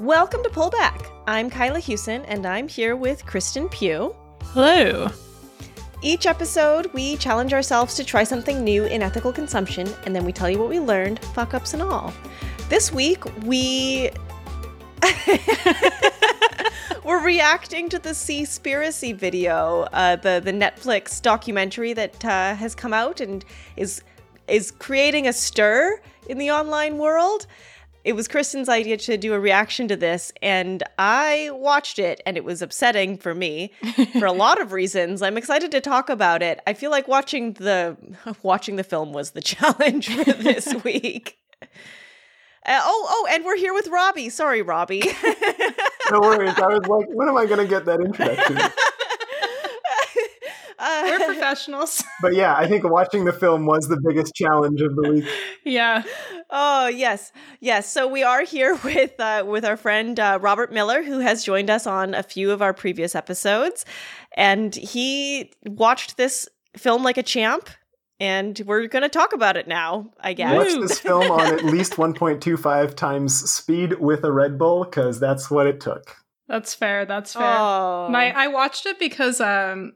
Welcome to Pullback. I'm Kyla Hewson, and I'm here with Kristen Pugh. Hello. Each episode, we challenge ourselves to try something new in ethical consumption, and then we tell you what we learned, fuck ups and all. This week, we. We're reacting to the Seaspiracy video, uh, the the Netflix documentary that uh, has come out and is is creating a stir in the online world. It was Kristen's idea to do a reaction to this, and I watched it, and it was upsetting for me for a lot of reasons. I'm excited to talk about it. I feel like watching the watching the film was the challenge for this week. Uh, oh, oh, and we're here with Robbie. Sorry, Robbie. no worries. I was like, when am I going to get that introduction? Uh, we're professionals. but yeah, I think watching the film was the biggest challenge of the week. Yeah. Oh yes, yes. So we are here with uh, with our friend uh, Robert Miller, who has joined us on a few of our previous episodes, and he watched this film like a champ and we're going to talk about it now, I guess. Watch this film on at least 1.25 times speed with a Red Bull because that's what it took. That's fair. That's fair. Oh. My I watched it because um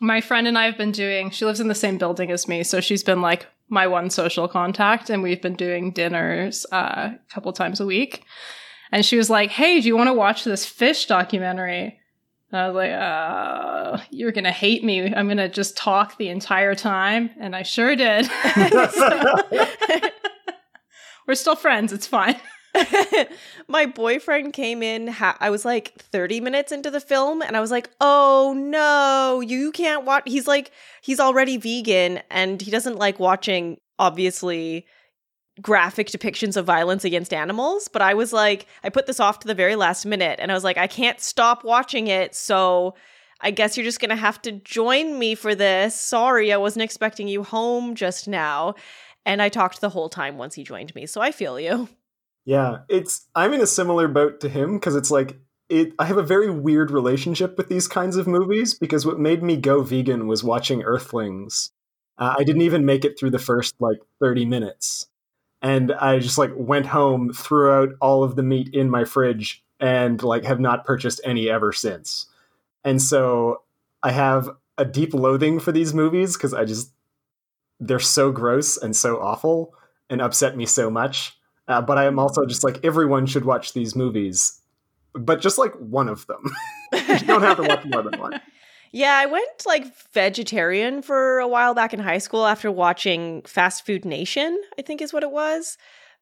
my friend and I have been doing she lives in the same building as me, so she's been like my one social contact and we've been doing dinners uh, a couple times a week. And she was like, "Hey, do you want to watch this fish documentary?" And I was like, uh, you're going to hate me. I'm going to just talk the entire time. And I sure did. We're still friends. It's fine. My boyfriend came in, ha- I was like 30 minutes into the film, and I was like, oh no, you can't watch. He's like, he's already vegan and he doesn't like watching, obviously, graphic depictions of violence against animals, but I was like, I put this off to the very last minute and I was like, I can't stop watching it. So I guess you're just going to have to join me for this. Sorry, I wasn't expecting you home just now. And I talked the whole time once he joined me. So I feel you. Yeah, it's I'm in a similar boat to him because it's like it I have a very weird relationship with these kinds of movies because what made me go vegan was watching Earthlings. Uh, I didn't even make it through the first like 30 minutes and I just like went home, threw out all of the meat in my fridge, and like have not purchased any ever since. And so I have a deep loathing for these movies because I just they're so gross and so awful and upset me so much. Uh, but I am also just like everyone should watch these movies, but just like one of them. you don't have to watch more than one. Yeah, I went like vegetarian for a while back in high school after watching Fast Food Nation, I think is what it was.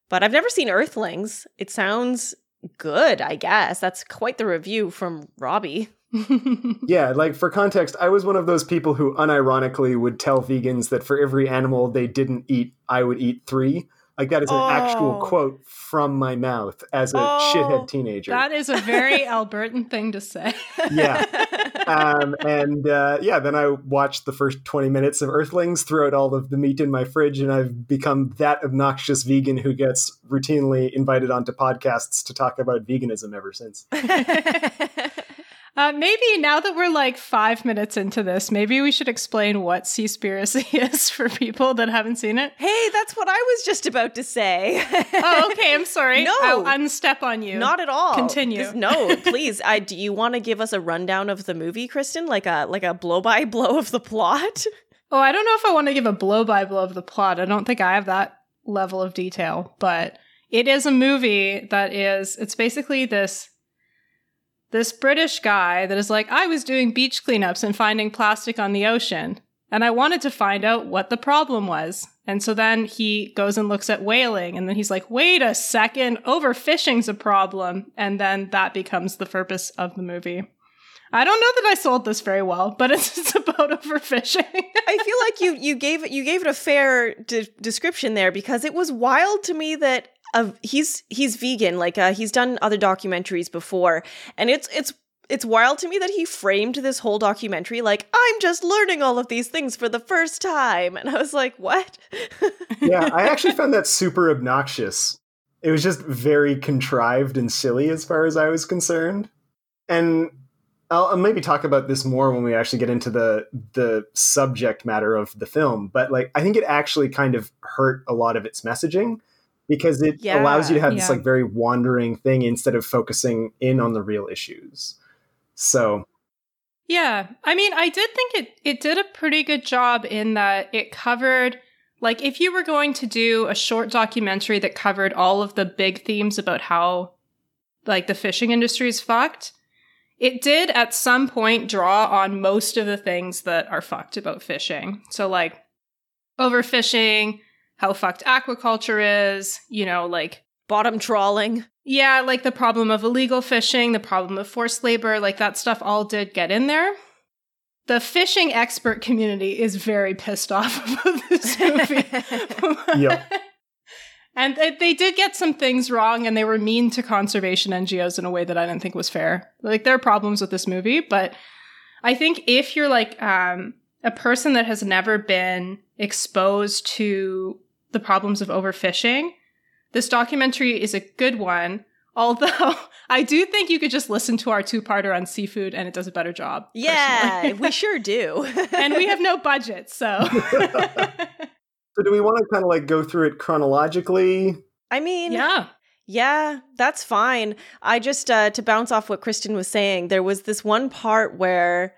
But I've never seen Earthlings. It sounds good, I guess. That's quite the review from Robbie. yeah, like for context, I was one of those people who unironically would tell vegans that for every animal they didn't eat, I would eat three. Like that is an oh. actual quote from my mouth as a oh, shithead teenager. That is a very Albertan thing to say. yeah. Um, and uh, yeah, then I watched the first 20 minutes of Earthlings, threw out all of the meat in my fridge, and I've become that obnoxious vegan who gets routinely invited onto podcasts to talk about veganism ever since. Uh, maybe now that we're like five minutes into this, maybe we should explain what Seaspiracy is for people that haven't seen it. Hey, that's what I was just about to say. oh, okay. I'm sorry. No, I'll unstep on you. Not at all. Continue. Just, no, please. I, do you want to give us a rundown of the movie, Kristen? Like a like a blow by blow of the plot? Oh, I don't know if I want to give a blow by blow of the plot. I don't think I have that level of detail, but it is a movie that is. It's basically this this British guy that is like, I was doing beach cleanups and finding plastic on the ocean, and I wanted to find out what the problem was. And so then he goes and looks at whaling, and then he's like, wait a second, overfishing's a problem. And then that becomes the purpose of the movie. I don't know that I sold this very well, but it's, it's about overfishing. I feel like you you gave it you gave it a fair de- description there because it was wild to me that he's he's vegan like uh, he's done other documentaries before. And it's it's it's wild to me that he framed this whole documentary like i'm just learning all of these things for the first time. And i was like what? Yeah i actually found that super obnoxious. It was just very contrived and silly as far as i was concerned. And I'll, I'll maybe talk about this more when we actually get into the the subject matter of the film but like i think it actually kind of hurt a lot of its messaging because it allows you to have Yeah. this like very wandering thing instead of focusing in on the real issues. So Yeah. I mean, I did think it it did a pretty good job in that it covered like if you were going to do a short documentary that covered all of the big themes about how like the fishing industry is fucked, it did at some point draw on most of the things that are fucked about fishing. So like overfishing, how fucked aquaculture is, you know, like Bottom trawling. yeah, like the problem of illegal fishing, the problem of forced labor, like that stuff all did get in there. The fishing expert community is very pissed off about this movie. Yeah. And they, they did get some things wrong and they were mean to conservation NGOs in a way that I didn't think was fair. Like there are problems with this movie, but I think if you're like um, a person that has never been exposed to the problems of overfishing, this documentary is a good one. Although I do think you could just listen to our two-parter on seafood and it does a better job. Yeah, we sure do. and we have no budget, so So do we want to kind of like go through it chronologically? I mean, yeah. Yeah, that's fine. I just uh to bounce off what Kristen was saying, there was this one part where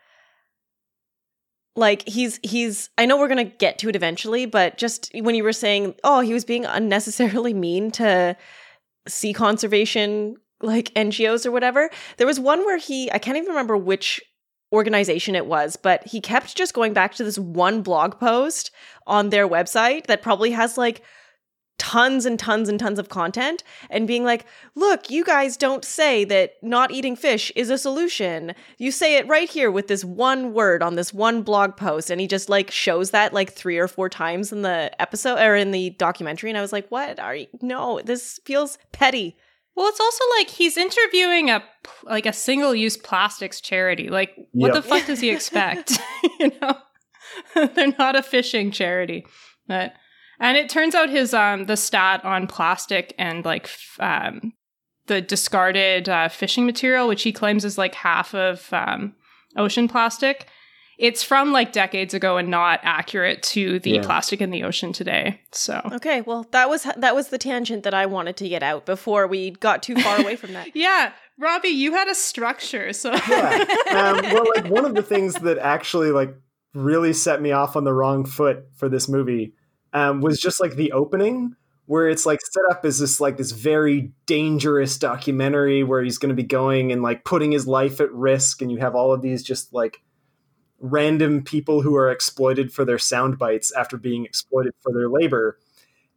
like he's he's I know we're to get to it eventually, but just when you were saying, "Oh, he was being unnecessarily mean to sea conservation like NGOs or whatever." There was one where he I can't even remember which organization it was, but he kept just going back to this one blog post on their website that probably has like tons and tons and tons of content and being like, look, you guys don't say that not eating fish is a solution. You say it right here with this one word on this one blog post. And he just like shows that like three or four times in the episode or in the documentary. And I was like, what are you? No, this feels petty. Well, it's also like he's interviewing a like a single-use plastics charity. Like, what Yep. the fuck does he expect? you know, they're not a fishing charity, but and it turns out his um the stat on plastic and like f- um the discarded uh, fishing material, which he claims is like half of um, ocean plastic. It's from like decades ago and not accurate to the Yeah. plastic in the ocean today. So Okay, well, that was that was the tangent that I wanted to get out before we got too far away from that. yeah, Robbie, you had a structure, so Yeah. Um, well, like one of the things that actually like really set me off on the wrong foot for this movie um, was just like the opening where it's like set up as this like this very dangerous documentary where he's going to be going and like putting his life at risk and you have all of these just like random people who are exploited for their sound bites after being exploited for their labor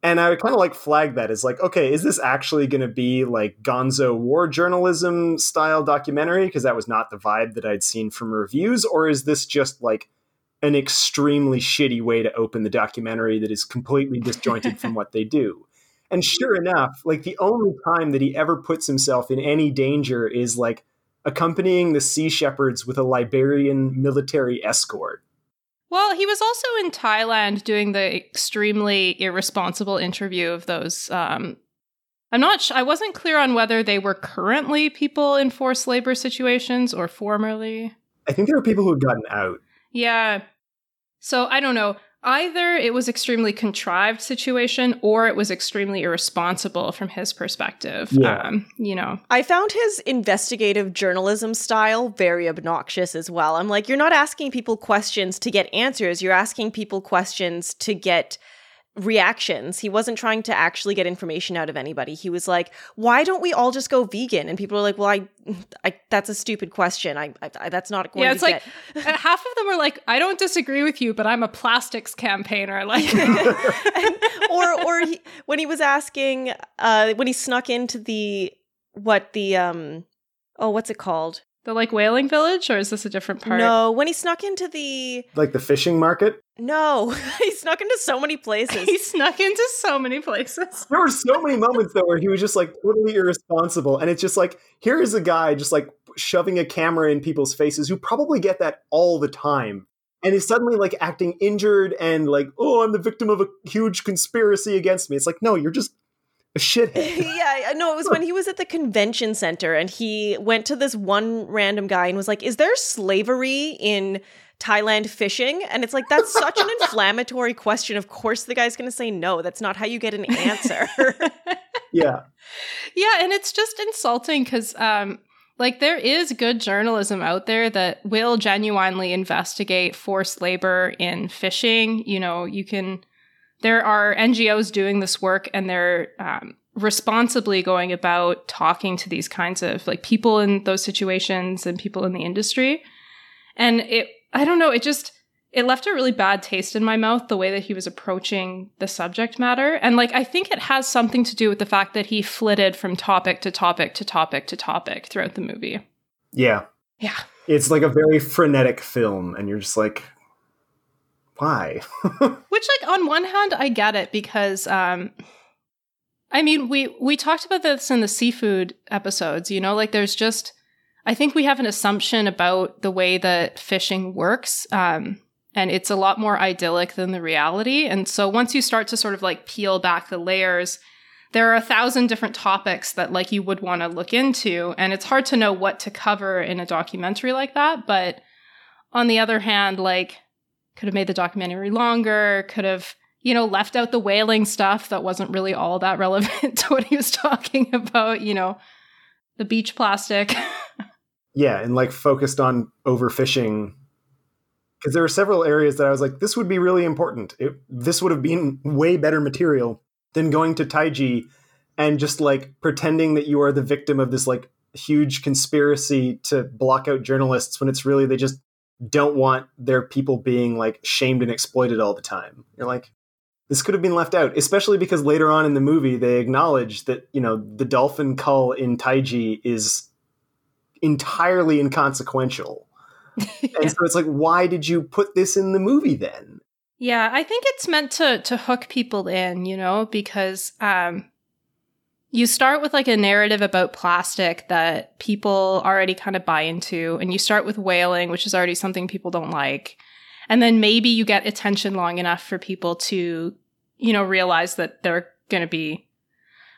and I would kind of like flag that as like, okay, is this actually going to be like gonzo war journalism style documentary? Because that was not the vibe that I'd seen from reviews. Or is this just like an extremely shitty way to open the documentary that is completely disjointed from what they do? And sure enough, like the only time that he ever puts himself in any danger is like accompanying the Sea Shepherds with a Liberian military escort. Well, he was also in Thailand doing the extremely irresponsible interview of those. Um, I'm not. Sh- I wasn't clear on whether they were currently people in forced labor situations or formerly. I think there were people who had gotten out. Yeah. So I don't know. Either it was extremely contrived situation, or it was extremely irresponsible from his perspective. Yeah. Um, you know. I found his investigative journalism style very obnoxious as well. I'm like, you're not asking people questions to get answers, you're asking people questions to get reactions. He wasn't trying to actually get information out of anybody. He was like, "Why don't we all just go vegan?" And people are like, "Well, I, I that's a stupid question. I, I, I that's not going Yeah, it's like get." uh, half of them were like, "I don't disagree with you, but I'm a plastics campaigner." Like, or or he, when he was asking uh when he snuck into the what the um oh what's it called? The like whaling village, or is this a different part? No, when he snuck into the Like the fishing market. no, he snuck into so many places. he snuck into so many places. there were so many moments though where he was just like totally irresponsible and it's just like here is a guy just like shoving a camera in people's faces who probably get that all the time and is suddenly like acting injured and like oh i'm the victim of a huge conspiracy against me it's like no you're just a shithead yeah, no, it was when he was at the convention center and he went to this one random guy and was like, "Is there slavery in Thailand fishing? And it's like, that's such an inflammatory question. Of course, the guy's going to say no. That's not how you get an answer. yeah. Yeah. And it's just insulting because, um, like, there is good journalism out there that will genuinely investigate forced labor in fishing. You know, you can, there are NGOs doing this work and they're um, responsibly going about talking to these kinds of like people in those situations and people in the industry. And it, I don't know, it just, it left a really bad taste in my mouth the way that he was approaching the subject matter. And like, I think it has something to do with the fact that he flitted from topic to topic to topic to topic throughout the movie. Yeah. Yeah. It's like a very frenetic film, and you're just like, why? Which, like, on one hand, I get it because, um, I mean, we we talked about this in the seafood episodes. You know, like there's just, I think we have an assumption about the way that fishing works, um, and it's a lot more idyllic than the reality. And so once you start to sort of like peel back the layers, there are a thousand different topics that like you would want to look into, and it's hard to know what to cover in a documentary like that. But on the other hand, like could have made the documentary longer, could have you know, left out the whaling stuff that wasn't really all that relevant to what he was talking about, you know, the beach plastic. yeah, and like focused on overfishing. Because there were several areas that I was like, this would be really important. It, this would have been way better material than going to Taiji and just like pretending that you are the victim of this like huge conspiracy to block out journalists when it's really they just don't want their people being like shamed and exploited all the time. You're like, this could have been left out, especially because later on in the movie they acknowledge that you know the dolphin cull in Taiji is entirely inconsequential. yeah. And so it's like, why did you put this in the movie then? Yeah, I think it's meant to to hook people in, you know, because um you start with like a narrative about plastic that people already kind of buy into and you start with whaling, which is already something people don't like. And then maybe you get attention long enough for people to, you know, realize that they're going to be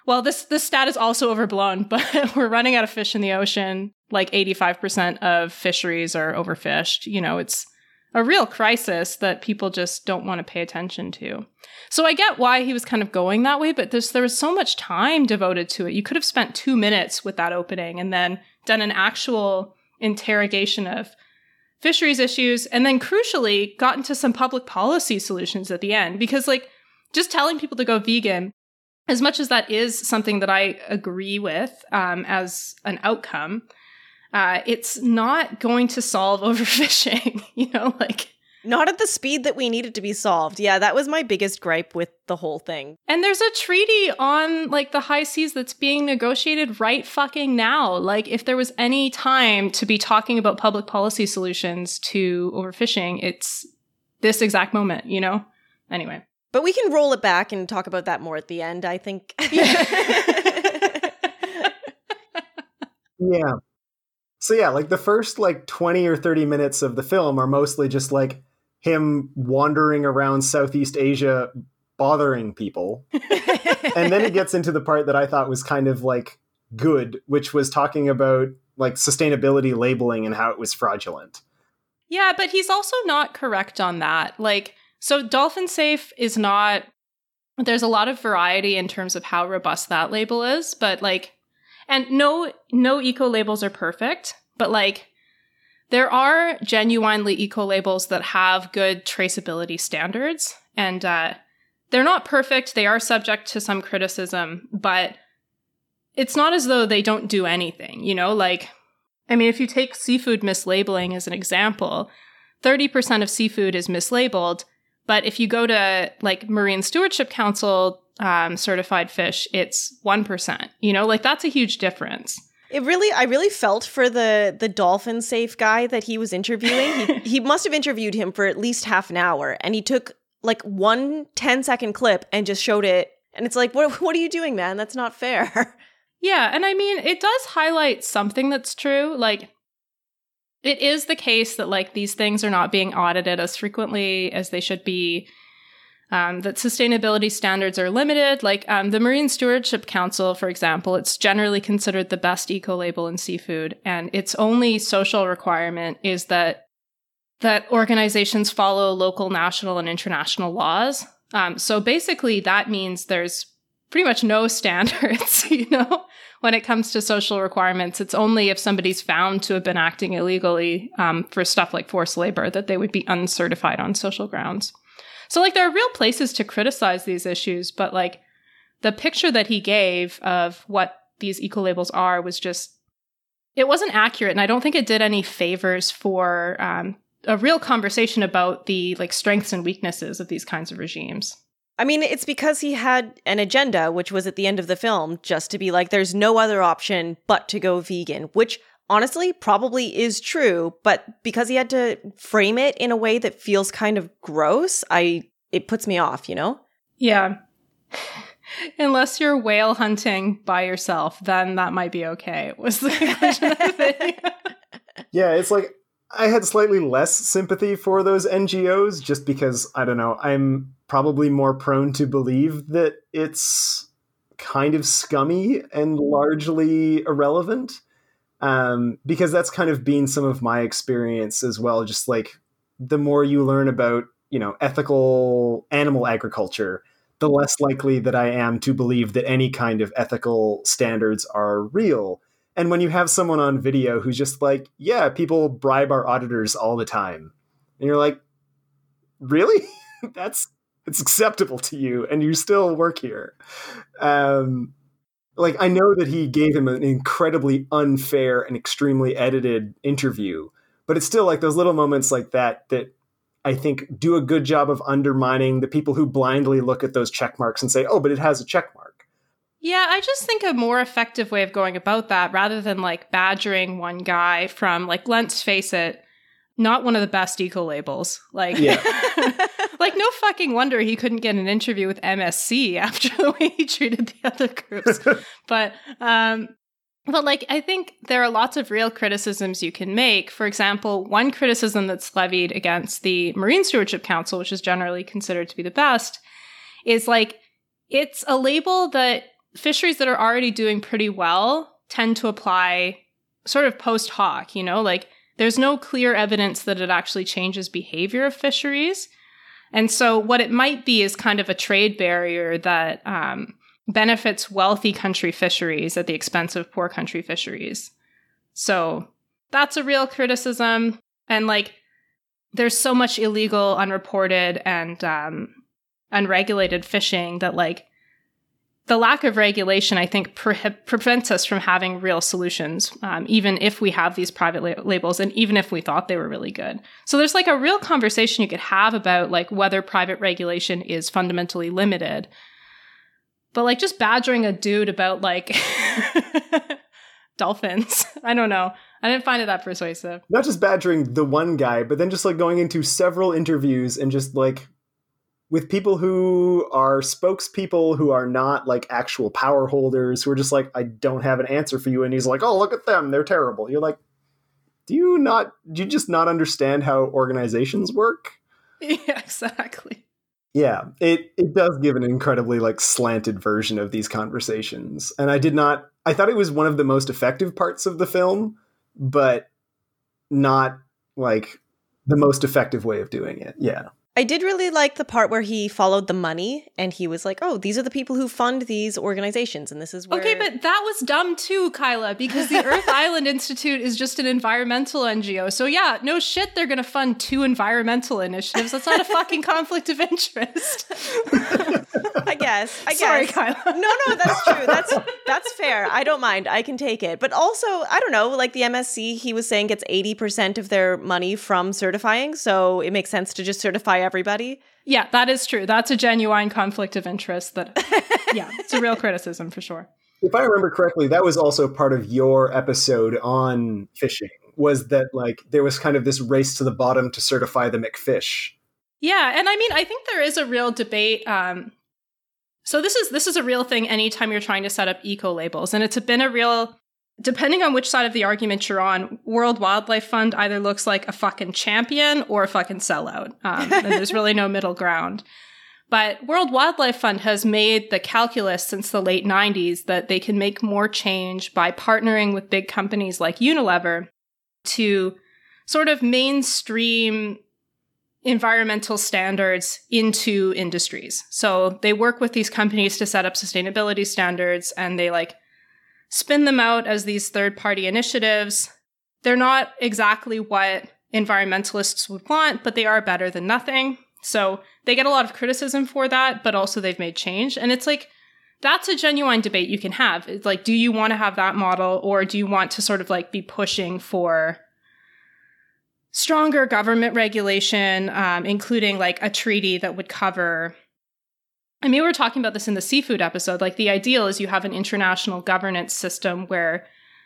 well, this this stat is also overblown, but we're running out of fish in the ocean. Like 85% of fisheries are overfished. You know, it's a real crisis that people just don't want to pay attention to. So I get why he was kind of going that way, but there was so much time devoted to it. You could have spent 2 minutes with that opening and then done an actual interrogation of fisheries issues, and then crucially got into some public policy solutions at the end. Because, like, just telling people to go vegan, as much as that is something that I agree with um, as an outcome, uh, it's not going to solve overfishing. you know, like not at the speed that we needed to be solved. Yeah, that was my biggest gripe with the whole thing. And there's a treaty on like the high seas that's being negotiated right fucking now. Like if there was any time to be talking about public policy solutions to overfishing, it's this exact moment, you know? Anyway. But we can roll it back and talk about that more at the end, I think. yeah. So yeah, like the first like 20 or 30 minutes of the film are mostly just like him wandering around Southeast Asia bothering people. and then it gets into the part that I thought was kind of like good, which was talking about like sustainability labeling and how it was fraudulent. Yeah, but he's also not correct on that. Like, so Dolphin Safe is not, there's a lot of variety in terms of how robust that label is, but like, and no, no eco labels are perfect, but like, there are genuinely eco labels that have good traceability standards, and uh, they're not perfect. They are subject to some criticism, but it's not as though they don't do anything, you know? Like, I mean, if you take seafood mislabeling as an example, 30% of seafood is mislabeled, but if you go to like Marine Stewardship Council um, certified fish, it's 1%. You know, like that's a huge difference. It really, I really felt for the the dolphin safe guy that he was interviewing. He, he must have interviewed him for at least half an hour, and he took like one 10 second clip and just showed it. And it's like, what what are you doing, man? That's not fair. Yeah, and I mean, it does highlight something that's true. Like, it is the case that like these things are not being audited as frequently as they should be um, that sustainability standards are limited. Like um, the Marine Stewardship Council, for example, it's generally considered the best eco label in seafood, and its only social requirement is that that organizations follow local, national, and international laws. Um, so basically, that means there's pretty much no standards, you know, when it comes to social requirements. It's only if somebody's found to have been acting illegally um, for stuff like forced labor that they would be uncertified on social grounds. So, like, there are real places to criticize these issues, but like, the picture that he gave of what these eco labels are was just it wasn't accurate and i don't think it did any favors for um, a real conversation about the like strengths and weaknesses of these kinds of regimes. I mean, it's because he had an agenda, which was at the end of the film, just to be like, there's no other option but to go vegan, which honestly probably is true. But because he had to frame it in a way that feels kind of gross, I it puts me off, you know? Yeah. Unless you're whale hunting by yourself, then that might be okay. Was the conclusion of the video. Yeah, it's like I had slightly less sympathy for those NGOs just because I don't know, I'm probably more prone to believe that it's kind of scummy and largely irrelevant. Um, because that's kind of been some of my experience as well. Just like the more you learn about, you know, ethical animal agriculture, the less likely that I am to believe that any kind of ethical standards are real and when you have someone on video who's just like, yeah, people bribe our auditors all the time. And you're like, really? That's it's acceptable to you and you still work here. Um, like I know that he gave him an incredibly unfair and extremely edited interview, but it's still like those little moments like that that I think do a good job of undermining the people who blindly look at those check marks and say, "Oh, but it has a check mark." Yeah, I just think a more effective way of going about that rather than like badgering one guy from like let's face it, not one of the best eco labels. Like yeah. like no fucking wonder he couldn't get an interview with MSC after the way he treated the other groups. but um but like I think there are lots of real criticisms you can make. For example, one criticism that's levied against the Marine Stewardship Council, which is generally considered to be the best, is like it's a label that fisheries that are already doing pretty well tend to apply sort of post hoc, you know, like there's no clear evidence that it actually changes behavior of fisheries. And so what it might be is kind of a trade barrier that um, benefits wealthy country fisheries at the expense of poor country fisheries. So that's a real criticism. And like, there's so much illegal, unreported, and um, unregulated fishing that like the lack of regulation, I think, pre- prevents us from having real solutions, um, even if we have these private la- labels and even if we thought they were really good. So there's like a real conversation you could have about like whether private regulation is fundamentally limited. But like just badgering a dude about like dolphins, I don't know. I didn't find it that persuasive. Not just badgering the one guy, but then just like going into several interviews and just like with people who are spokespeople who are not like actual power holders who are just like i don't have an answer for you and he's like oh look at them. They're terrible. You're like do you not do you just not understand how organizations work? Yeah exactly. Yeah it it does give an incredibly like slanted version of these conversations and i did not i thought it was one of the most effective parts of the film but not like the most effective way of doing it. Yeah I did really like the part where he followed the money and he was like, "Oh, these are the people who fund these organizations, and this is where." Okay, but that was dumb too, Kyla, because the Earth Island Institute is just an environmental NGO. So yeah, no shit, they're gonna fund two environmental initiatives. That's not a fucking conflict of interest. I guess. I guess. Sorry, Kyla. no, no, that's true. That's that's fair. I don't mind. I can take it. But also, I don't know. Like the MSC, he was saying gets eighty percent of their money from certifying, so it makes sense to just certify everybody. Yeah, that is true. That's a genuine conflict of interest that yeah, it's a real criticism for sure. If I remember correctly, that was also part of your episode on fishing was that like there was kind of this race to the bottom to certify the McFish. Yeah, and I mean, I think there is a real debate um so this is this is a real thing anytime you're trying to set up eco labels and it's been a real depending on which side of the argument you're on, World Wildlife Fund either looks like a fucking champion or a fucking sellout. Um, and there's really no middle ground. But World Wildlife Fund has made the calculus since the late 90s that they can make more change by partnering with big companies like Unilever to sort of mainstream environmental standards into industries. So they work with these companies to set up sustainability standards and they like spin them out as these third party initiatives. They're not exactly what environmentalists would want, but they are better than nothing. So they get a lot of criticism for that, but also they've made change. And it's like, that's a genuine debate you can have. It's like, do you want to have that model or do you want to sort of like be pushing for stronger government regulation, um, including like a treaty that would cover. I mean, we were talking about this in the seafood episode. Like, the ideal is you have an international governance system where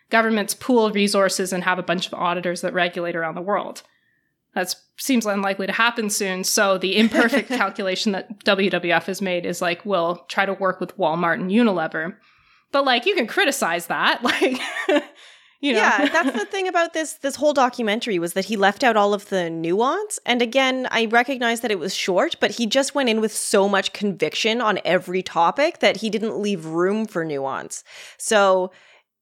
governments pool resources and have a bunch of auditors that regulate around the world. That seems unlikely to happen soon. So, the imperfect calculation that WWF has made is like, we'll try to work with Walmart and Unilever. But, like, you can criticize that. Like, you know? Yeah, that's the thing about this this whole documentary was that he left out all of the nuance. And again, I recognize that it was short, but he just went in with so much conviction on every topic that he didn't leave room for nuance. So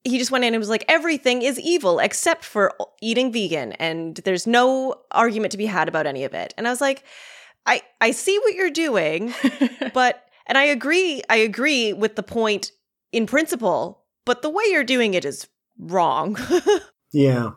he just went in and was like, everything is evil except for eating vegan, and there's no argument to be had about any of it. And I was like, I I see what you're doing, but and I agree, I agree with the point in principle, but the way you're doing it is wrong. yeah.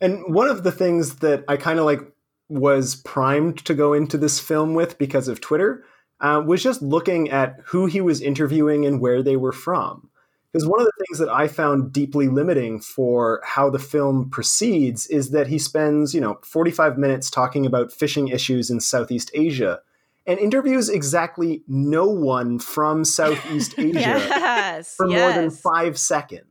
And one of the things that I kind of like was primed to go into this film with because of Twitter uh, was just looking at who he was interviewing and where they were from. Because one of the things that I found deeply limiting for how the film proceeds is that he spends, you know, 45 minutes talking about fishing issues in Southeast Asia and interviews exactly no one from Southeast Asia yes, for yes. more than five seconds.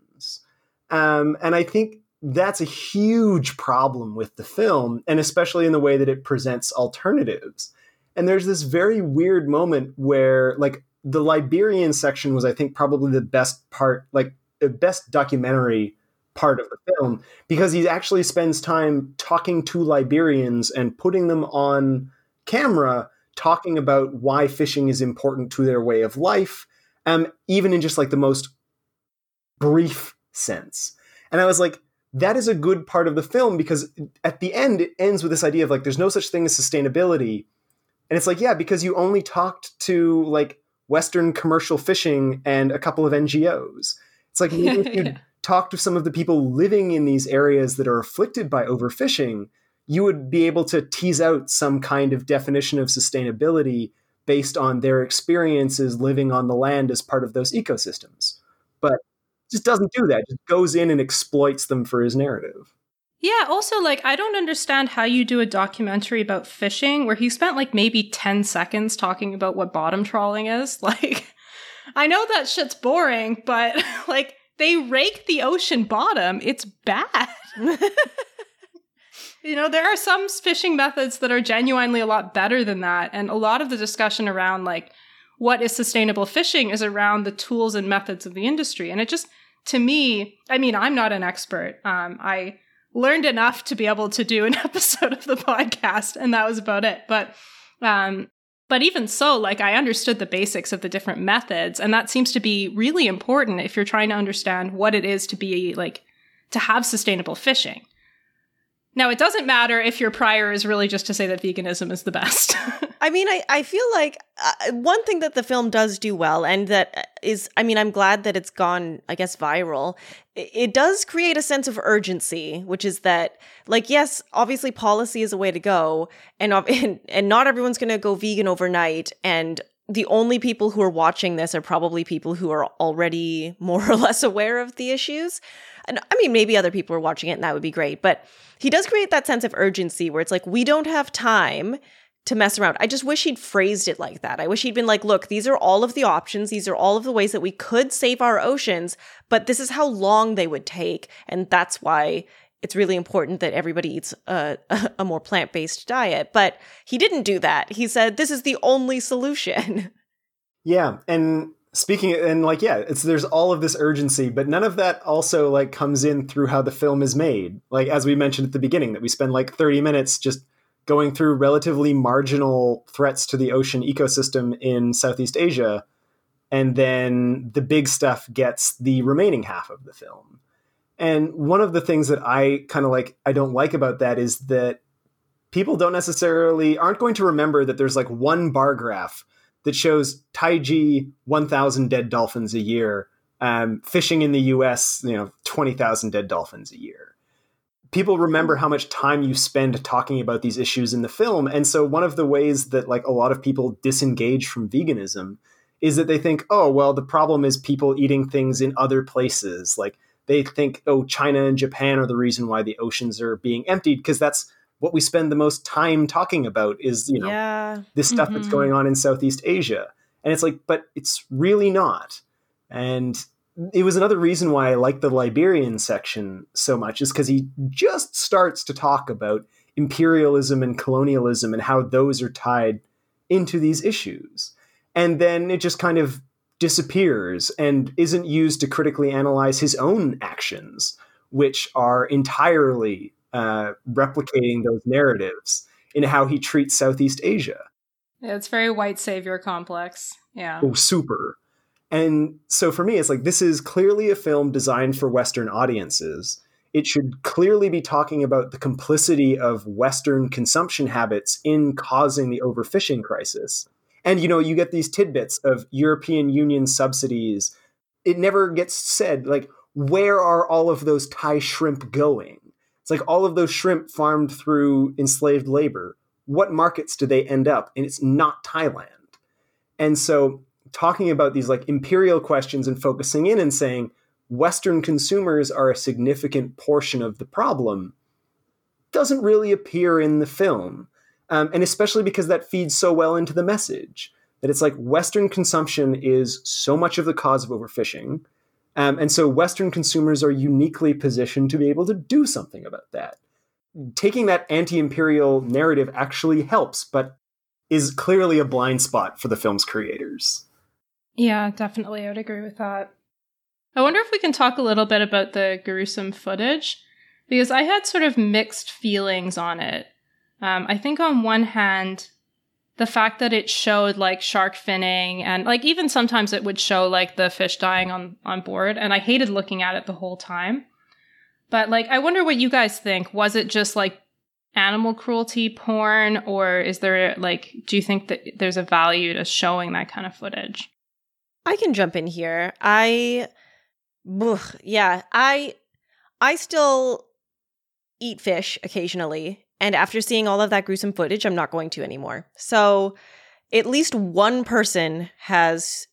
Um, and I think that's a huge problem with the film, and especially in the way that it presents alternatives. And there's this very weird moment where, like, the Liberian section was, I think, probably the best part, like, the best documentary part of the film, because he actually spends time talking to Liberians and putting them on camera, talking about why fishing is important to their way of life, um, even in just like the most brief sense. And I was like, that is a good part of the film because at the end it ends with this idea of like there's no such thing as sustainability. And it's like, yeah, because you only talked to like Western commercial fishing and a couple of NGOs. It's like maybe if you yeah. talk to some of the people living in these areas that are afflicted by overfishing, you would be able to tease out some kind of definition of sustainability based on their experiences living on the land as part of those ecosystems. But just doesn't do that. Just goes in and exploits them for his narrative. Yeah, also like I don't understand how you do a documentary about fishing where he spent like maybe 10 seconds talking about what bottom trawling is. Like I know that shit's boring, but like they rake the ocean bottom. It's bad. you know, there are some fishing methods that are genuinely a lot better than that and a lot of the discussion around like what is sustainable fishing is around the tools and methods of the industry. And it just, to me, I mean, I'm not an expert. Um, I learned enough to be able to do an episode of the podcast, and that was about it. But, um, but even so, like I understood the basics of the different methods, and that seems to be really important if you're trying to understand what it is to be like to have sustainable fishing. Now, it doesn't matter if your prior is really just to say that veganism is the best. I mean, I, I feel like uh, one thing that the film does do well, and that is, I mean, I'm glad that it's gone, I guess, viral. It, it does create a sense of urgency, which is that, like, yes, obviously policy is a way to go, and, and, and not everyone's going to go vegan overnight. And the only people who are watching this are probably people who are already more or less aware of the issues. And I mean, maybe other people are watching it and that would be great. But he does create that sense of urgency where it's like, we don't have time to mess around. I just wish he'd phrased it like that. I wish he'd been like, look, these are all of the options. These are all of the ways that we could save our oceans, but this is how long they would take. And that's why it's really important that everybody eats a, a more plant based diet. But he didn't do that. He said, this is the only solution. Yeah. And speaking and like yeah it's there's all of this urgency but none of that also like comes in through how the film is made like as we mentioned at the beginning that we spend like 30 minutes just going through relatively marginal threats to the ocean ecosystem in southeast asia and then the big stuff gets the remaining half of the film And one of the things that I kind of like, I don't like about that is that people don't necessarily aren't going to remember that there's like one bar graph that shows Taiji 1,000 dead dolphins a year, um, fishing in the U.S. You know, 20,000 dead dolphins a year. People remember how much time you spend talking about these issues in the film, and so one of the ways that like a lot of people disengage from veganism is that they think, oh well, the problem is people eating things in other places, like they think, oh, China and Japan are the reason why the oceans are being emptied because that's what we spend the most time talking about is you know yeah. this stuff Mhm. that's going on in Southeast Asia, and it's like, but it's really not. And it was another reason why I like the Liberian section so much is because he just starts to talk about imperialism and colonialism and how those are tied into these issues, and then it just kind of disappears and isn't used to critically analyze his own actions, which are entirely uh, replicating those narratives in how he treats Southeast Asia. Yeah, it's very white savior complex. Yeah. Oh, super. And so for me, it's like this is clearly a film designed for Western audiences. It should clearly be talking about the complicity of Western consumption habits in causing the overfishing crisis. And you know, you get these tidbits of European Union subsidies. It never gets said, like, where are all of those Thai shrimp going? It's like all of those shrimp farmed through enslaved labor. What markets do they end up? And it's not Thailand. And so talking about these like imperial questions and focusing in and saying Western consumers are a significant portion of the problem doesn't really appear in the film. Um, and especially because that feeds so well into the message that it's like Western consumption is so much of the cause of overfishing. Um, and so Western consumers are uniquely positioned to be able to do something about that. Taking that anti imperial narrative actually helps, but is clearly a blind spot for the film's creators. Yeah, definitely. I would agree with that. I wonder if we can talk a little bit about the gruesome footage because I had sort of mixed feelings on it. Um, I think on one hand, the fact that it showed like shark finning and like even sometimes it would show like the fish dying on on board, and I hated looking at it the whole time. But like, I wonder what you guys think. Was it just like animal cruelty porn, or is there like, do you think that there's a value to showing that kind of footage? I can jump in here. I ugh, yeah, I I still eat fish occasionally, and after seeing all of that gruesome footage, I'm not going to anymore. So, at least one person has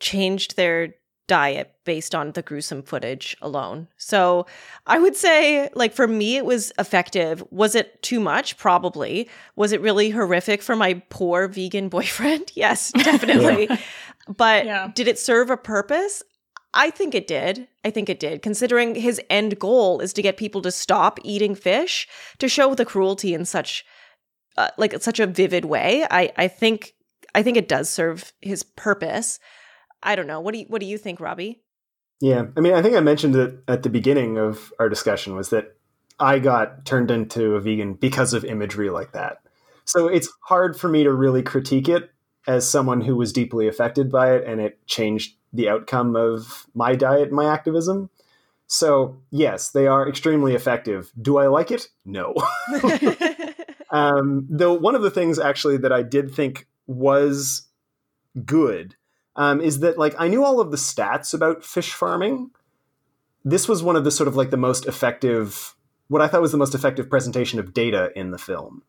changed their diet based on the gruesome footage alone. So, I would say like for me it was effective. Was it too much? Probably. Was it really horrific for my poor vegan boyfriend? Yes, definitely. But Yeah. did it serve a purpose? I think it did. I think it did, considering his end goal is to get people to stop eating fish to show the cruelty in such, uh, like such a vivid way. I I think I think it does serve his purpose. I don't know. What do you What do you think, Robbie? Yeah, I mean, I think I mentioned it at the beginning of our discussion was that I got turned into a vegan because of imagery like that. So it's hard for me to really critique it as someone who was deeply affected by it and it changed the outcome of my diet and my activism. So, yes, they are extremely effective. Do I like it? No. Um, though one of the things actually that I did think was good um, is that like I knew all of the stats about fish farming. This was one of the sort of like the most effective, what I thought was the most effective presentation of data in the film.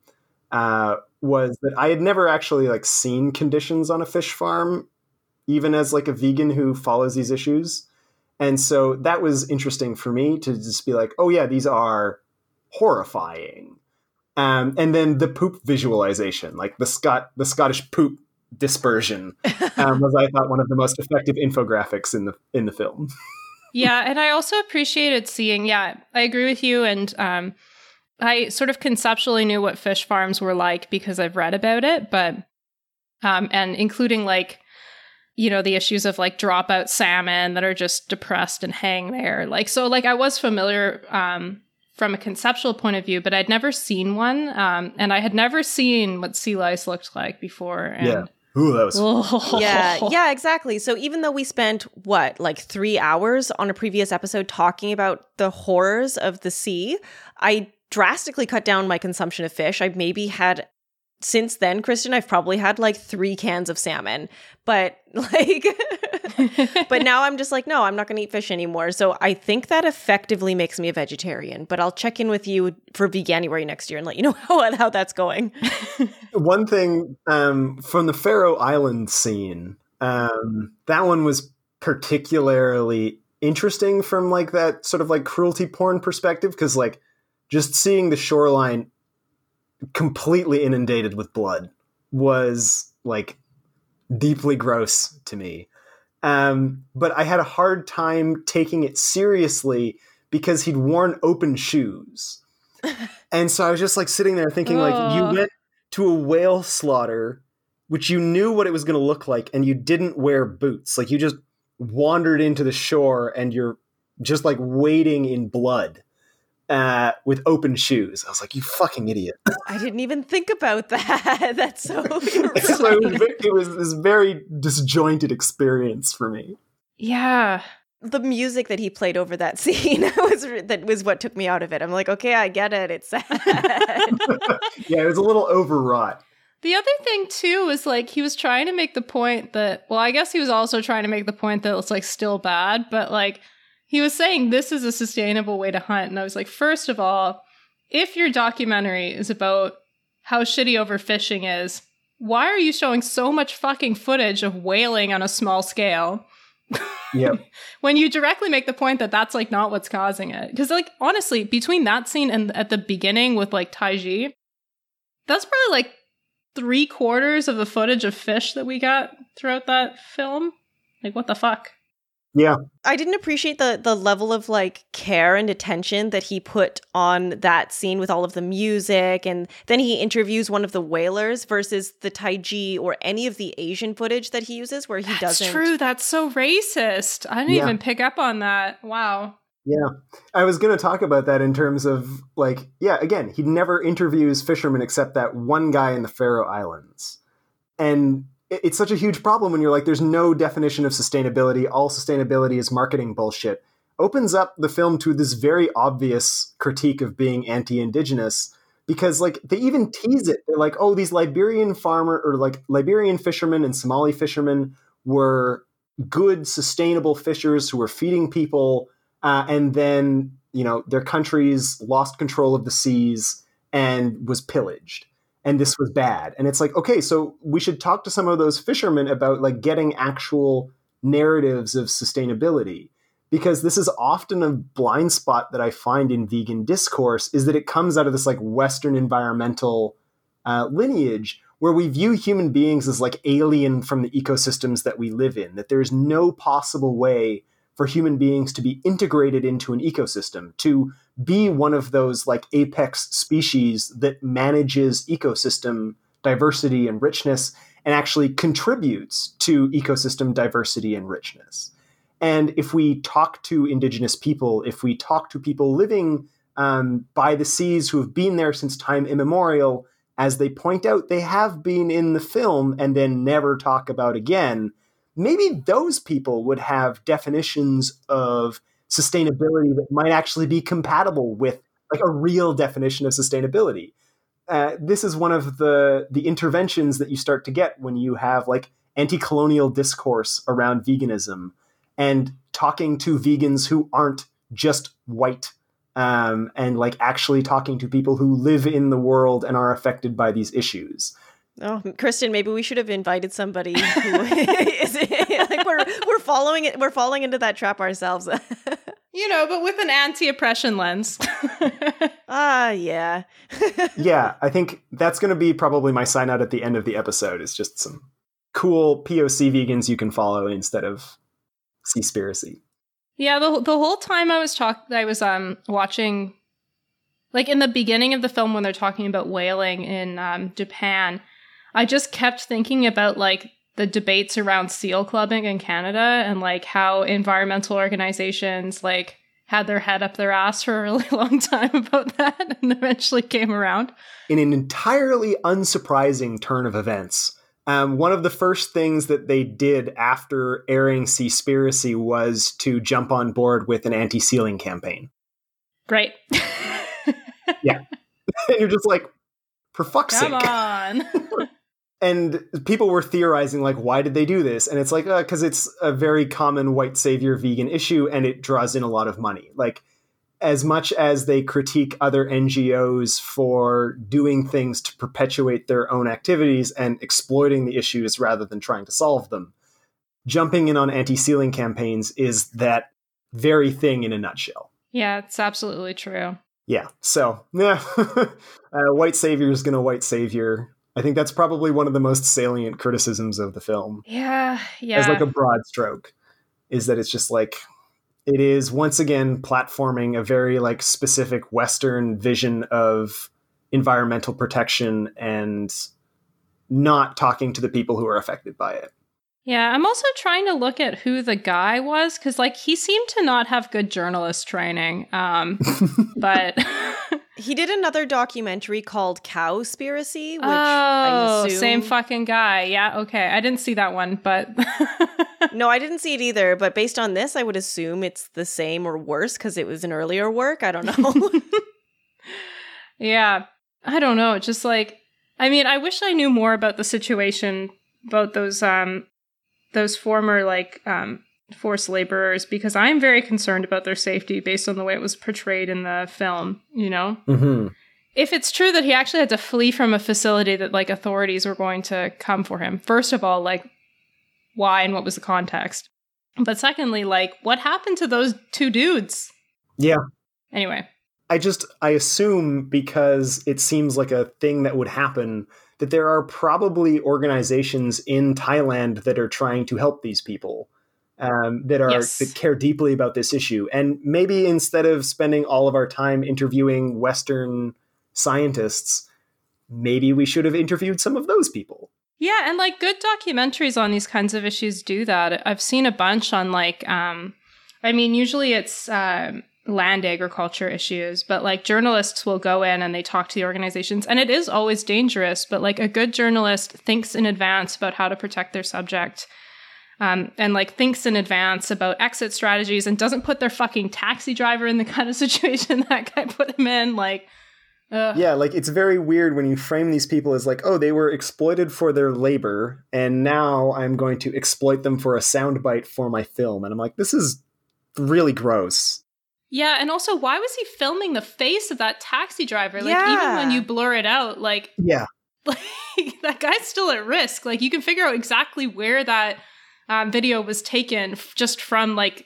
Uh, was that I had never actually like seen conditions on a fish farm, even as like a vegan who follows these issues, and so that was interesting for me to just be like, oh yeah, these are horrifying. Um, and then the poop visualization, like the Scot the Scottish poop dispersion, um, was I thought one of the most effective infographics in the in the film. yeah, and I also appreciated seeing. Yeah, I agree with you, and um, I sort of conceptually knew what fish farms were like because I've read about it, but um, and including like you know the issues of like dropout salmon that are just depressed and hang there, like so. Like I was familiar um, from a conceptual point of view, but I'd never seen one, um, and I had never seen what sea lice looked like before. And Yeah. Ooh, that was yeah, yeah, exactly. So even though we spent what, like three hours on a previous episode talking about the horrors of the sea, I drastically cut down my consumption of fish. I maybe had since then, Kristen, I've probably had like three cans of salmon, but like, but now I'm just like, no, I'm not going to eat fish anymore. So I think that effectively makes me a vegetarian, but I'll check in with you for Veganuary next year and let you know how, how that's going. One thing um, from the Faroe Island scene, um, that one was particularly interesting from like that sort of like cruelty porn perspective because like just seeing the shoreline completely inundated with blood was like deeply gross to me. Um, but I had a hard time taking it seriously because he'd worn open shoes. and so I was just like sitting there thinking, like, you went to a whale slaughter, which you knew what it was going to look like, and you didn't wear boots. Like, you just wandered into the shore and you're just like wading in blood uh, with open shoes. I was like, "You fucking idiot!" I didn't even think about that. That's so. so it was this very disjointed experience for me. Yeah, the music that he played over that scene was that was what took me out of it. I'm like, okay, I get it. It's sad. yeah, it was a little overwrought. The other thing too was like he was trying to make the point that well, I guess he was also trying to make the point that it's like still bad, but like he was saying this is a sustainable way to hunt. And I was like, first of all, if your documentary is about how shitty overfishing is, why are you showing so much fucking footage of whaling on a small scale? Yeah. when you directly make the point that that's like not what's causing it. Because, like, honestly, between that scene and at the beginning with like Taiji, that's probably like three quarters of the footage of fish that we got throughout that film. Like, what the fuck? Yeah. I didn't appreciate the the level of like care and attention that he put on that scene with all of the music and then he interviews one of the whalers versus the Taiji or any of the Asian footage that he uses where he That's doesn't That's true. That's so racist. I didn't Yeah. even pick up on that. Wow. Yeah. I was going to talk about that in terms of like, yeah, again, he never interviews fishermen except that one guy in the Faroe Islands. And it- it's such a huge problem when you're like, there's no definition of sustainability. All sustainability is marketing bullshit. Opens up the film to this very obvious critique of being anti indigenous because, like, they even tease it. They're like, oh, these Liberian farmer or like Liberian fishermen and Somali fishermen were good, sustainable fishers who were feeding people uh, and then you know their countries lost control of the seas and was pillaged and this was bad. And it's like okay so we should talk to some of those fishermen about like getting actual narratives of sustainability. Because this is often a blind spot that i find in vegan discourse is that it comes out of this like western environmental uh, lineage where we view human beings as like alien from the ecosystems that we live in that there's no possible way for human beings to be integrated into an ecosystem, to be one of those like apex species that manages ecosystem diversity and richness and actually contributes to ecosystem diversity and richness. And if we talk to indigenous people, if we talk to people living um, by the seas who have been there since time immemorial, as they point out, they have been in the film and then never talk about again maybe those people would have definitions of sustainability that might actually be compatible with like a real definition of sustainability. Uh, this is one of the the interventions that you start to get when you have like anti-colonial discourse around veganism and talking to vegans who aren't just white um, and like actually talking to people who live in the world and are affected by these issues. Oh, Kristen, maybe we should have invited somebody who is we're we're following it. We're falling into that trap ourselves. You know, but with an anti-oppression lens. Ah, yeah. yeah, I think that's going to be probably my sign out at the end of the episode. Is just some cool POC vegans you can follow instead of Seaspiracy. yeah, the the whole time I was talk I was um watching like in the beginning of the film when they're talking about whaling in um, Japan, I just kept thinking about like the debates around seal clubbing in Canada and like how environmental organizations like had their head up their ass for a really long time about that and eventually came around. In an entirely unsurprising turn of events, Um, one of the first things that they did after airing Seaspiracy was to jump on board with an anti-sealing campaign. Great. yeah. and you're just like, for fuck's Come sake. on. and people were theorizing like why did they do this? And it's like because uh, it's a very common white savior vegan issue and it draws in a lot of money. Like as much as they critique other ngos for doing things to perpetuate their own activities and exploiting the issues rather than trying to solve them jumping in on anti-sealing campaigns is that very thing in a nutshell. Yeah it's absolutely true. Yeah so yeah uh, white savior is gonna white savior I think that's probably one of the most salient criticisms of the film. Yeah, yeah. As like a broad stroke, is that it's just like it is once again platforming a very like specific Western vision of environmental protection and not talking to the people who are affected by it. Yeah, I'm also trying to look at who the guy was because, like, he seemed to not have good journalist training. Um, but he did another documentary called Cowspiracy, which oh, I assume... same fucking guy. Yeah, okay. I didn't see that one, but no, I didn't see it either. But based on this, I would assume it's the same or worse because it was an earlier work. I don't know. yeah, I don't know. Just like, I mean, I wish I knew more about the situation about those um those former like um, forced laborers because I'm very concerned about their safety based on the way it was portrayed in the film. You know, mm-hmm. if it's true that he actually had to flee from a facility that like authorities were going to come for him, first of all, like why and what was the context? But secondly, like what happened to those two dudes? Yeah. Anyway. I just I assume because it seems like a thing that would happen that there are probably organizations in Thailand that are trying to help these people. Um, that are yes. that care deeply about this issue, and maybe instead of spending all of our time interviewing Western scientists, maybe we should have interviewed some of those people. Yeah, and like good documentaries on these kinds of issues do that. I've seen a bunch on like, um, I mean, usually it's um, land agriculture issues, but like journalists will go in and they talk to the organizations, and it is always dangerous. But like a good journalist thinks in advance about how to protect their subject. Um, and like thinks in advance about exit strategies and doesn't put their fucking taxi driver in the kind of situation that guy put him in. Like, Ugh. Yeah, like it's very weird when you frame these people as like, oh, they were exploited for their labor, and now I'm going to exploit them for a soundbite for my film. And I'm like, this is really gross. Yeah, and also, why was he filming the face of that taxi driver? Like, yeah. even when you blur it out, like, yeah, like that guy's still at risk. Like, you can figure out exactly where that um, video was taken f- just from like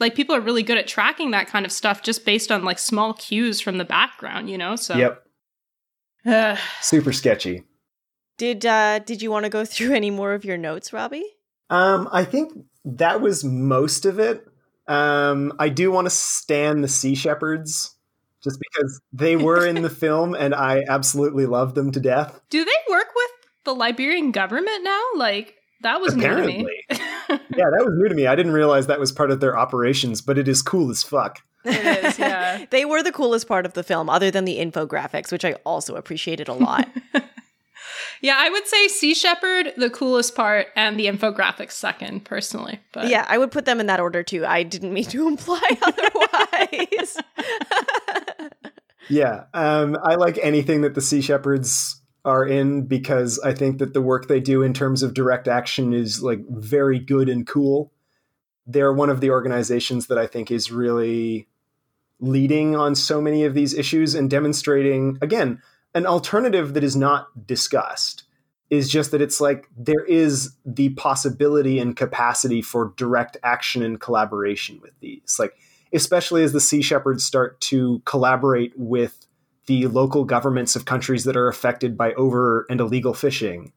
like people are really good at tracking that kind of stuff just based on like small cues from the background, you know? So Yep. Uh, Super sketchy. Did uh did you want to go through any more of your notes, Robbie? Um I think that was most of it. Um I do want to stand the Sea Shepherds just because they were in the film and I absolutely love them to death. Do they work with the Liberian government now? Like that was Apparently. new to me. yeah, that was new to me. I didn't realize that was part of their operations, but it is cool as fuck. It is, yeah. they were the coolest part of the film, other than the infographics, which I also appreciated a lot. Yeah, I would say Sea Shepherd the coolest part, and the infographics second, personally. But yeah, I would put them in that order too. I didn't mean to imply otherwise. yeah, um, I like anything that the Sea Shepherds are in because I think that the work they do in terms of direct action is like very good and cool. They're one of the organizations that I think is really leading on so many of these issues and demonstrating again an alternative that is not discussed is just that it's like there is the possibility and capacity for direct action and collaboration with these like especially as the sea shepherds start to collaborate with the local governments of countries that are affected by over and illegal fishing.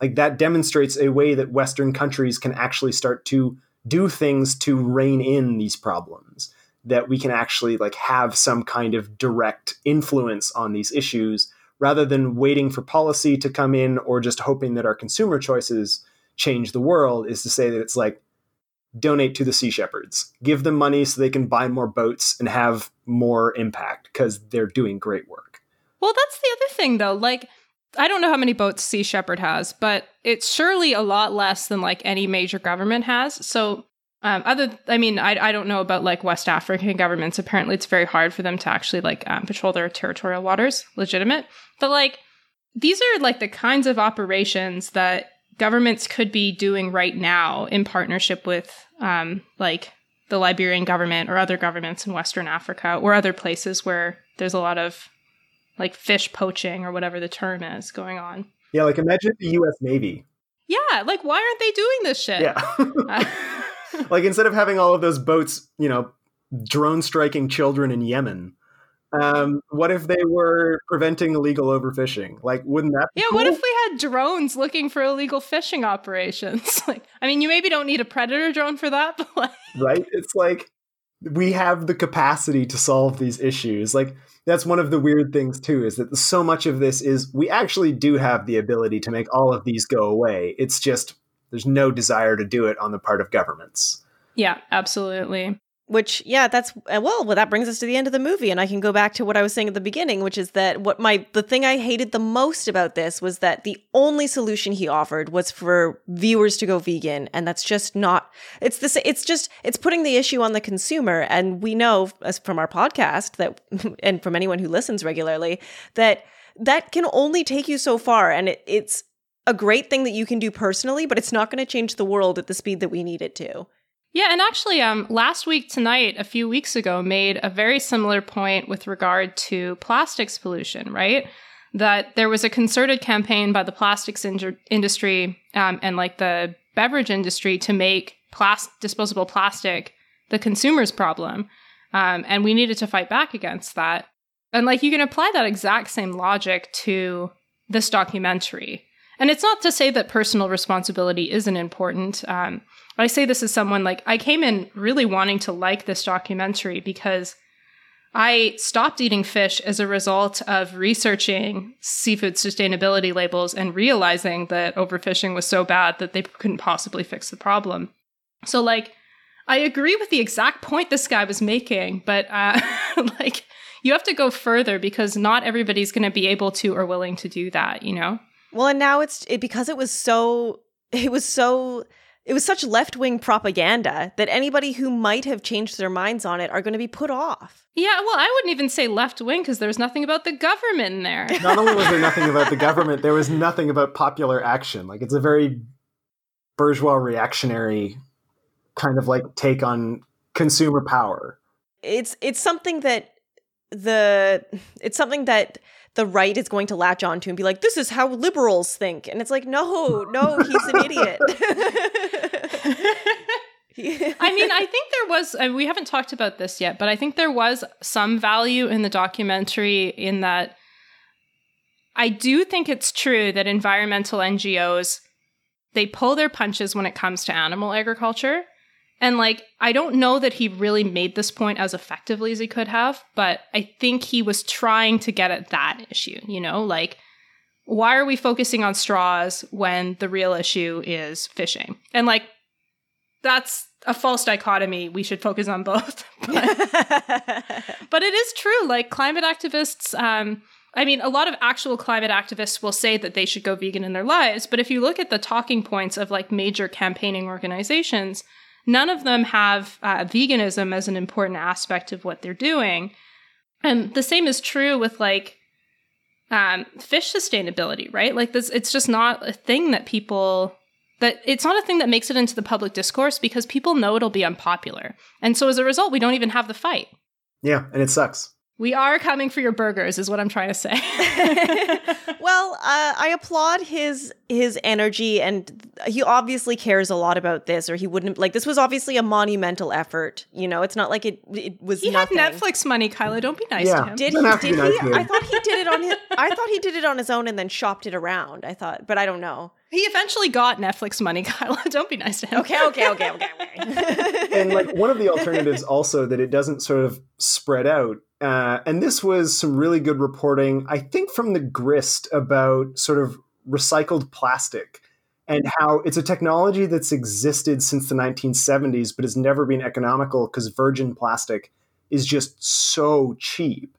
Like that demonstrates a way that Western countries can actually start to do things to rein in these problems. That we can actually like have some kind of direct influence on these issues rather than waiting for policy to come in or just hoping that our consumer choices change the world is to say that it's like donate to the Sea Shepherds. Give them money so they can buy more boats and have more impact because they're doing great work. Well, that's the other thing though. Like I don't know how many boats Sea Shepherd has, but it's surely a lot less than like any major government has. So, um, other, I mean, I, I don't know about like West African governments. Apparently, it's very hard for them to actually like um, patrol their territorial waters, legitimate. But like, these are like the kinds of operations that governments could be doing right now in partnership with um, like the Liberian government or other governments in Western Africa or other places where there's a lot of like fish poaching or whatever the term is going on. Yeah, like imagine the US Navy. Yeah, like why aren't they doing this shit? Yeah. like instead of having all of those boats, you know, drone striking children in Yemen, um, what if they were preventing illegal overfishing? Like, wouldn't that? yeah. cool? What if we had drones looking for illegal fishing operations? like, I mean, you maybe don't need a predator drone for that, but like, right? It's like we have the capacity to solve these issues. Like that's one of the weird things too is that so much of this is we actually do have the ability to make all of these go away. It's just there's no desire to do it on the part of governments. yeah, absolutely. Which, yeah, that's uh, well, well, that brings us to the end of the movie, and I can go back to what I was saying at the beginning, which is that what my the thing I hated the most about this was that the only solution he offered was for viewers to go vegan, and that's just not. It's the sa- it's just it's putting the issue on the consumer, and we know as from our podcast that, and from anyone who listens regularly, that that can only take you so far, and it, it's a great thing that you can do personally, but it's not going to change the world at the speed that we need it to. Yeah, and actually, um, last week tonight, a few weeks ago, made a very similar point with regard to plastics pollution. Right, that there was a concerted campaign by the plastics in- industry um, and like the beverage industry to make plas- disposable plastic the consumer's problem, um, and we needed to fight back against that. And like you can apply that exact same logic to this documentary. And it's not to say that personal responsibility isn't important. Um, I say this as someone like I came in really wanting to like this documentary because I stopped eating fish as a result of researching seafood sustainability labels and realizing that overfishing was so bad that they couldn't possibly fix the problem. So, like, I agree with the exact point this guy was making, but uh, like, you have to go further because not everybody's going to be able to or willing to do that, you know? Well, and now it's it, because it was so it was so it was such left-wing propaganda that anybody who might have changed their minds on it are going to be put off. Yeah, well, I wouldn't even say left wing because there's nothing about the government in there. Not only was there nothing about the government, there was nothing about popular action. Like it's a very bourgeois reactionary kind of like take on consumer power. It's it's something that the it's something that the right is going to latch onto and be like, this is how liberals think. And it's like, no, no, he's an idiot. I mean, I think there was, uh, we haven't talked about this yet, but I think there was some value in the documentary in that I do think it's true that environmental NGOs, they pull their punches when it comes to animal agriculture. And like, I don't know that he really made this point as effectively as he could have, but I think he was trying to get at that issue, you know, like, why are we focusing on straws when the real issue is fishing? And like, that's a false dichotomy. We should focus on both. but, but it is true. Like, climate activists, um, I mean, a lot of actual climate activists will say that they should go vegan in their lives. But if you look at the talking points of like major campaigning organizations, none of them have uh, veganism as an important aspect of what they're doing. And the same is true with like um, fish sustainability, right? Like this, it's just not a thing that people that it's not a thing that makes it into the public discourse because people know it'll be unpopular. And so as a result, we don't even have the fight. Yeah, and it sucks. We are coming for your burgers, is what I'm trying to say. well, uh, I applaud his his energy, and he obviously cares a lot about this, or he wouldn't like. This was obviously a monumental effort. You know, it's not like it it was. he nothing. had Netflix money, Kyla. Don't be nice Yeah. to him. Did he? Did be nice he? I thought he did it on his. I thought he did it on his own and then shopped it around. I thought, but I don't know. He eventually got Netflix money, Kyla. Don't be nice to him. Okay, okay, okay, okay, okay. and like one of the alternatives also that it doesn't sort of spread out uh, and this was some really good reporting i think from the grist about sort of recycled plastic and how it's a technology that's existed since the 1970s but has never been economical because virgin plastic is just so cheap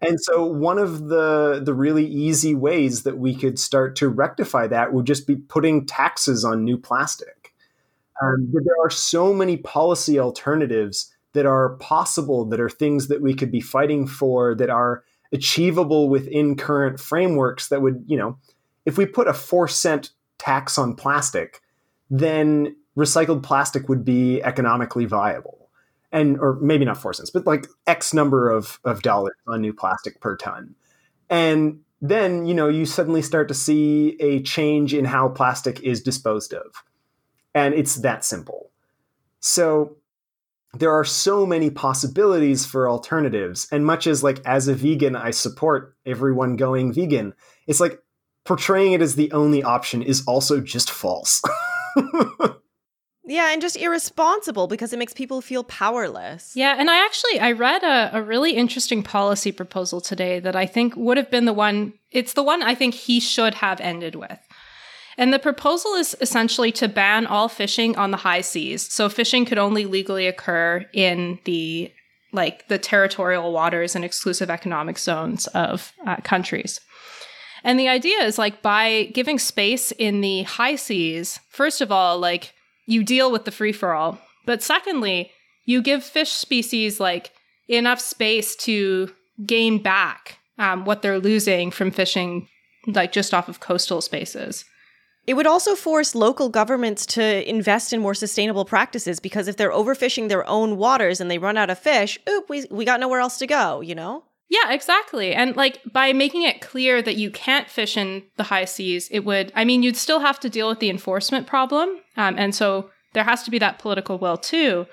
And so one of the the really easy ways that we could start to rectify that would just be putting taxes on new plastic. Um, there are so many policy alternatives that are possible, that are things that we could be fighting for, that are achievable within current frameworks. That would, you know, if we put a four cent tax on plastic, then recycled plastic would be economically viable and or maybe not four cents, but like X number of, of dollars on new plastic per ton. And then, you know, you suddenly start to see a change in how plastic is disposed of. And it's that simple. So there are so many possibilities for alternatives. And much as like as a vegan, I support everyone going vegan, it's like portraying it as the only option is also just false. Yeah, and just irresponsible because it makes people feel powerless. Yeah, and I actually I read a, a really interesting policy proposal today that I think would have been the one it's the one I think he should have ended with. And the proposal is essentially to ban all fishing on the high seas. So fishing could only legally occur in the like the territorial waters and exclusive economic zones of uh, countries. And the idea is like by giving space in the high seas, first of all, like you deal with the free for all. But secondly, you give fish species like enough space to gain back um, what they're losing from fishing like just off of coastal spaces. It would also force local governments to invest in more sustainable practices because if they're overfishing their own waters and they run out of fish, oop, we, we got nowhere else to go, you know? Yeah, exactly. And like by making it clear that you can't fish in the high seas, it would, I mean, you'd still have to deal with the enforcement problem. Um, and so there has to be that political will too.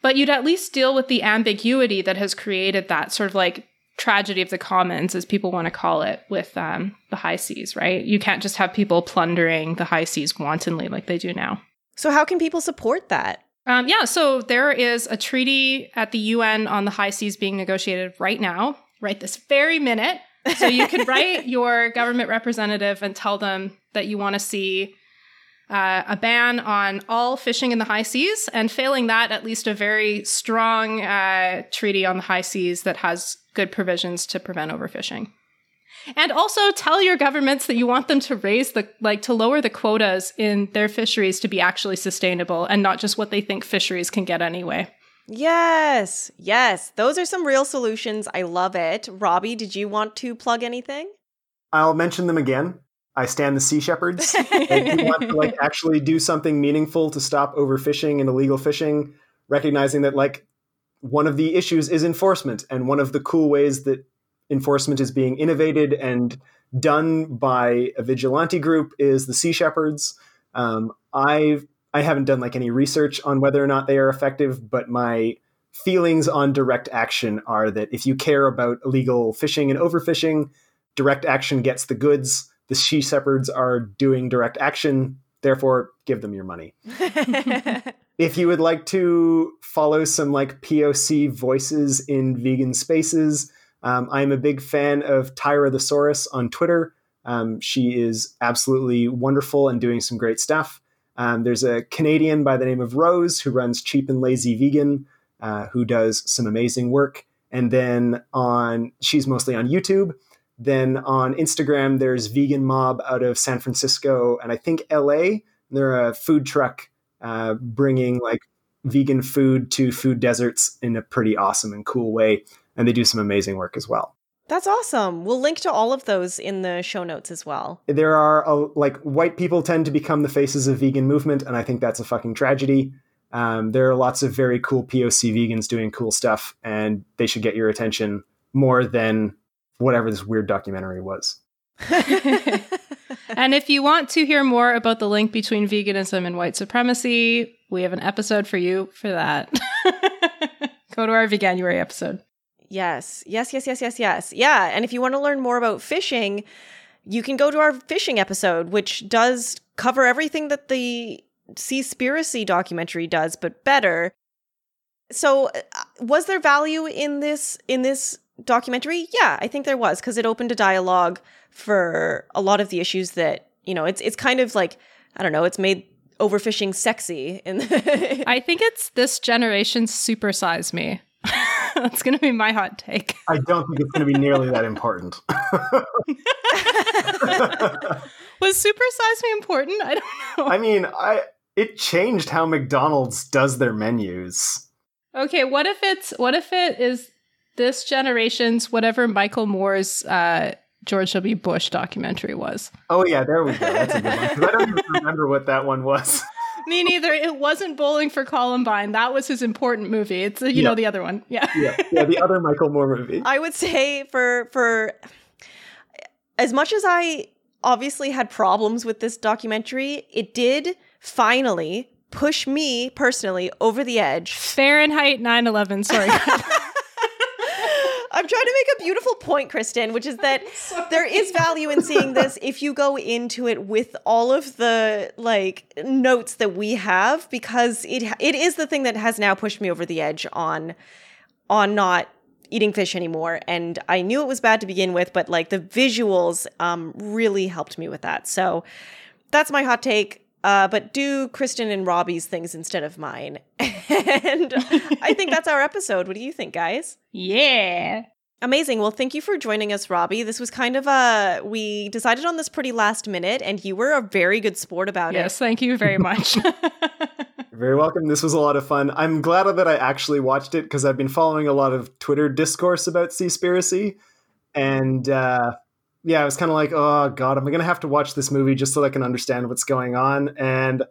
But you'd at least deal with the ambiguity that has created that sort of like tragedy of the commons, as people want to call it, with um, the high seas, right? You can't just have people plundering the high seas wantonly like they do now. So, how can people support that? Um, yeah, so there is a treaty at the UN on the high seas being negotiated right now, right this very minute. So you can write your government representative and tell them that you want to see uh, a ban on all fishing in the high seas, and failing that, at least a very strong uh, treaty on the high seas that has good provisions to prevent overfishing. And also tell your governments that you want them to raise the, like, to lower the quotas in their fisheries to be actually sustainable and not just what they think fisheries can get anyway. Yes, yes. Those are some real solutions. I love it. Robbie, did you want to plug anything? I'll mention them again. I stand the Sea Shepherds. if you want to like actually do something meaningful to stop overfishing and illegal fishing, recognizing that like one of the issues is enforcement, and one of the cool ways that enforcement is being innovated and done by a vigilante group is the Sea Shepherds. Um, I I haven't done like any research on whether or not they are effective, but my feelings on direct action are that if you care about illegal fishing and overfishing, direct action gets the goods. The Sea Shepherds are doing direct action, therefore give them your money. if you would like to follow some like POC voices in vegan spaces, um, I'm a big fan of Tyra the Saurus on Twitter. Um, she is absolutely wonderful and doing some great stuff. Um, there's a Canadian by the name of Rose who runs Cheap and Lazy Vegan, uh, who does some amazing work. And then on, she's mostly on YouTube. Then on Instagram, there's Vegan Mob out of San Francisco and I think LA. They're a food truck uh, bringing like vegan food to food deserts in a pretty awesome and cool way and they do some amazing work as well. That's awesome. We'll link to all of those in the show notes as well. There are a, like white people tend to become the faces of vegan movement, and I think that's a fucking tragedy. Um, there are lots of very cool POC vegans doing cool stuff, and they should get your attention more than whatever this weird documentary was. and if you want to hear more about the link between veganism and white supremacy, we have an episode for you for that. Go to our Veganuary episode. Yes, yes, yes, yes, yes, yes. Yeah. And if you want to learn more about fishing, you can go to our fishing episode, which does cover everything that the Seaspiracy documentary does, but better. So, uh, was there value in this in this documentary? Yeah, I think there was because it opened a dialogue for a lot of the issues that you know. It's it's kind of like I don't know. It's made overfishing sexy. In I think it's this generation's Super Size Me. That's going to be my hot take. I don't think it's going to be nearly that important. Was Super Size Me important? I don't know. I mean, I it changed how McDonald's does their menus. Okay, what if it's what if it is this generation's whatever Michael Moore's uh, George W. Bush documentary was? Oh yeah, there we go. That's a good one. 'Cause I don't even remember what that one was. Me neither. It wasn't Bowling for Columbine. That was his important movie. It's uh, you Yeah. know the other one. Yeah. yeah, yeah, the other Michael Moore movie. I would say for for as much as I obviously had problems with this documentary, it did finally push me personally over the edge. Fahrenheit 9/11. Sorry. I'm trying to make a beautiful point, Kristen, which is that there is value in seeing this if you go into it with all of the like notes that we have because it it is the thing that has now pushed me over the edge on on not eating fish anymore and I knew it was bad to begin with but like the visuals um really helped me with that. So that's my hot take. Uh, but do Kristen and Robbie's things instead of mine. and I think that's our episode. What do you think, guys? yeah. Amazing. Well, thank you for joining us, Robbie. This was kind of a we decided on this pretty last minute, and you were a very good sport about it. Yes, thank you very much. You're very welcome. This was a lot of fun. I'm glad that I actually watched it because I've been following a lot of Twitter discourse about Seaspiracy. And uh, yeah, I was kind of like, oh god, am I gonna have to watch this movie just so I can understand what's going on? And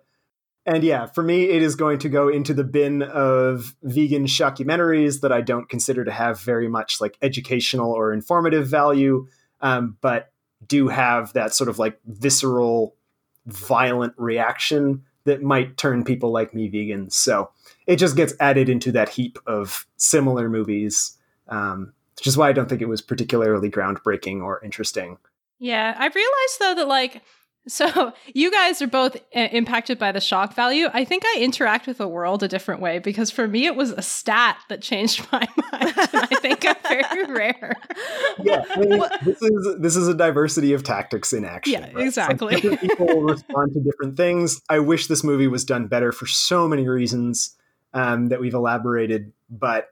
and yeah, for me, it is going to go into the bin of vegan shockumentaries that I don't consider to have very much like educational or informative value, um, but do have that sort of like visceral, violent reaction that might turn people like me vegan. So it just gets added into that heap of similar movies, um, which is why I don't think it was particularly groundbreaking or interesting. Yeah, I realized though that like so you guys are both uh, impacted by the shock value. I think I interact with the world a different way because for me it was a stat that changed my mind. I think I'm very rare. Yeah, I mean, this is this is a diversity of tactics in action. Yeah, right? Like exactly. different people respond to different things. I wish this movie was done better for so many reasons um, that we've elaborated, but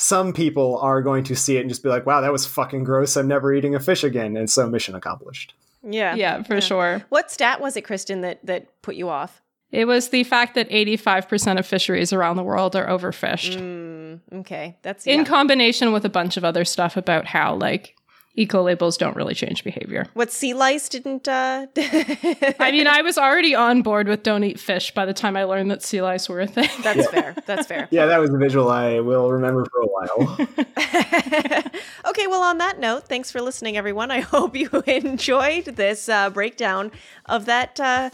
some people are going to see it and just be like, "Wow, that was fucking gross. I'm never eating a fish again." And so, mission accomplished. Yeah. Yeah, for Yeah. sure. What stat was it, Kristen, that that put you off? It was the fact that 85% of fisheries around the world are overfished. Mm, okay, that's In combination with a bunch of other stuff about how like eco labels don't really change behavior. what sea lice didn't. Uh, I mean, I was already on board with don't eat fish by the time I learned that sea lice were a thing. that's fair. That's fair. Yeah, that was a visual I will remember for a while. okay, well, on that note, thanks for listening, everyone. I hope you enjoyed this uh, breakdown of that. Uh,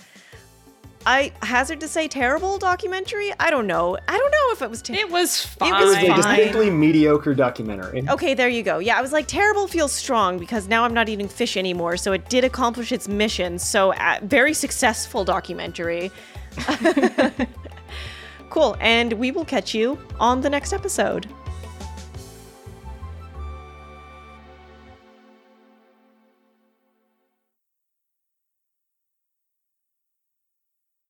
I hazard to say terrible documentary. I don't know. I don't know if it was terrible. It was fine. it was a Fine. distinctly mediocre documentary. Okay, there you go. Yeah, I was like, terrible feels strong because now I'm not eating fish anymore. So it did accomplish its mission. So, uh, very successful documentary. cool. And we will catch you on the next episode.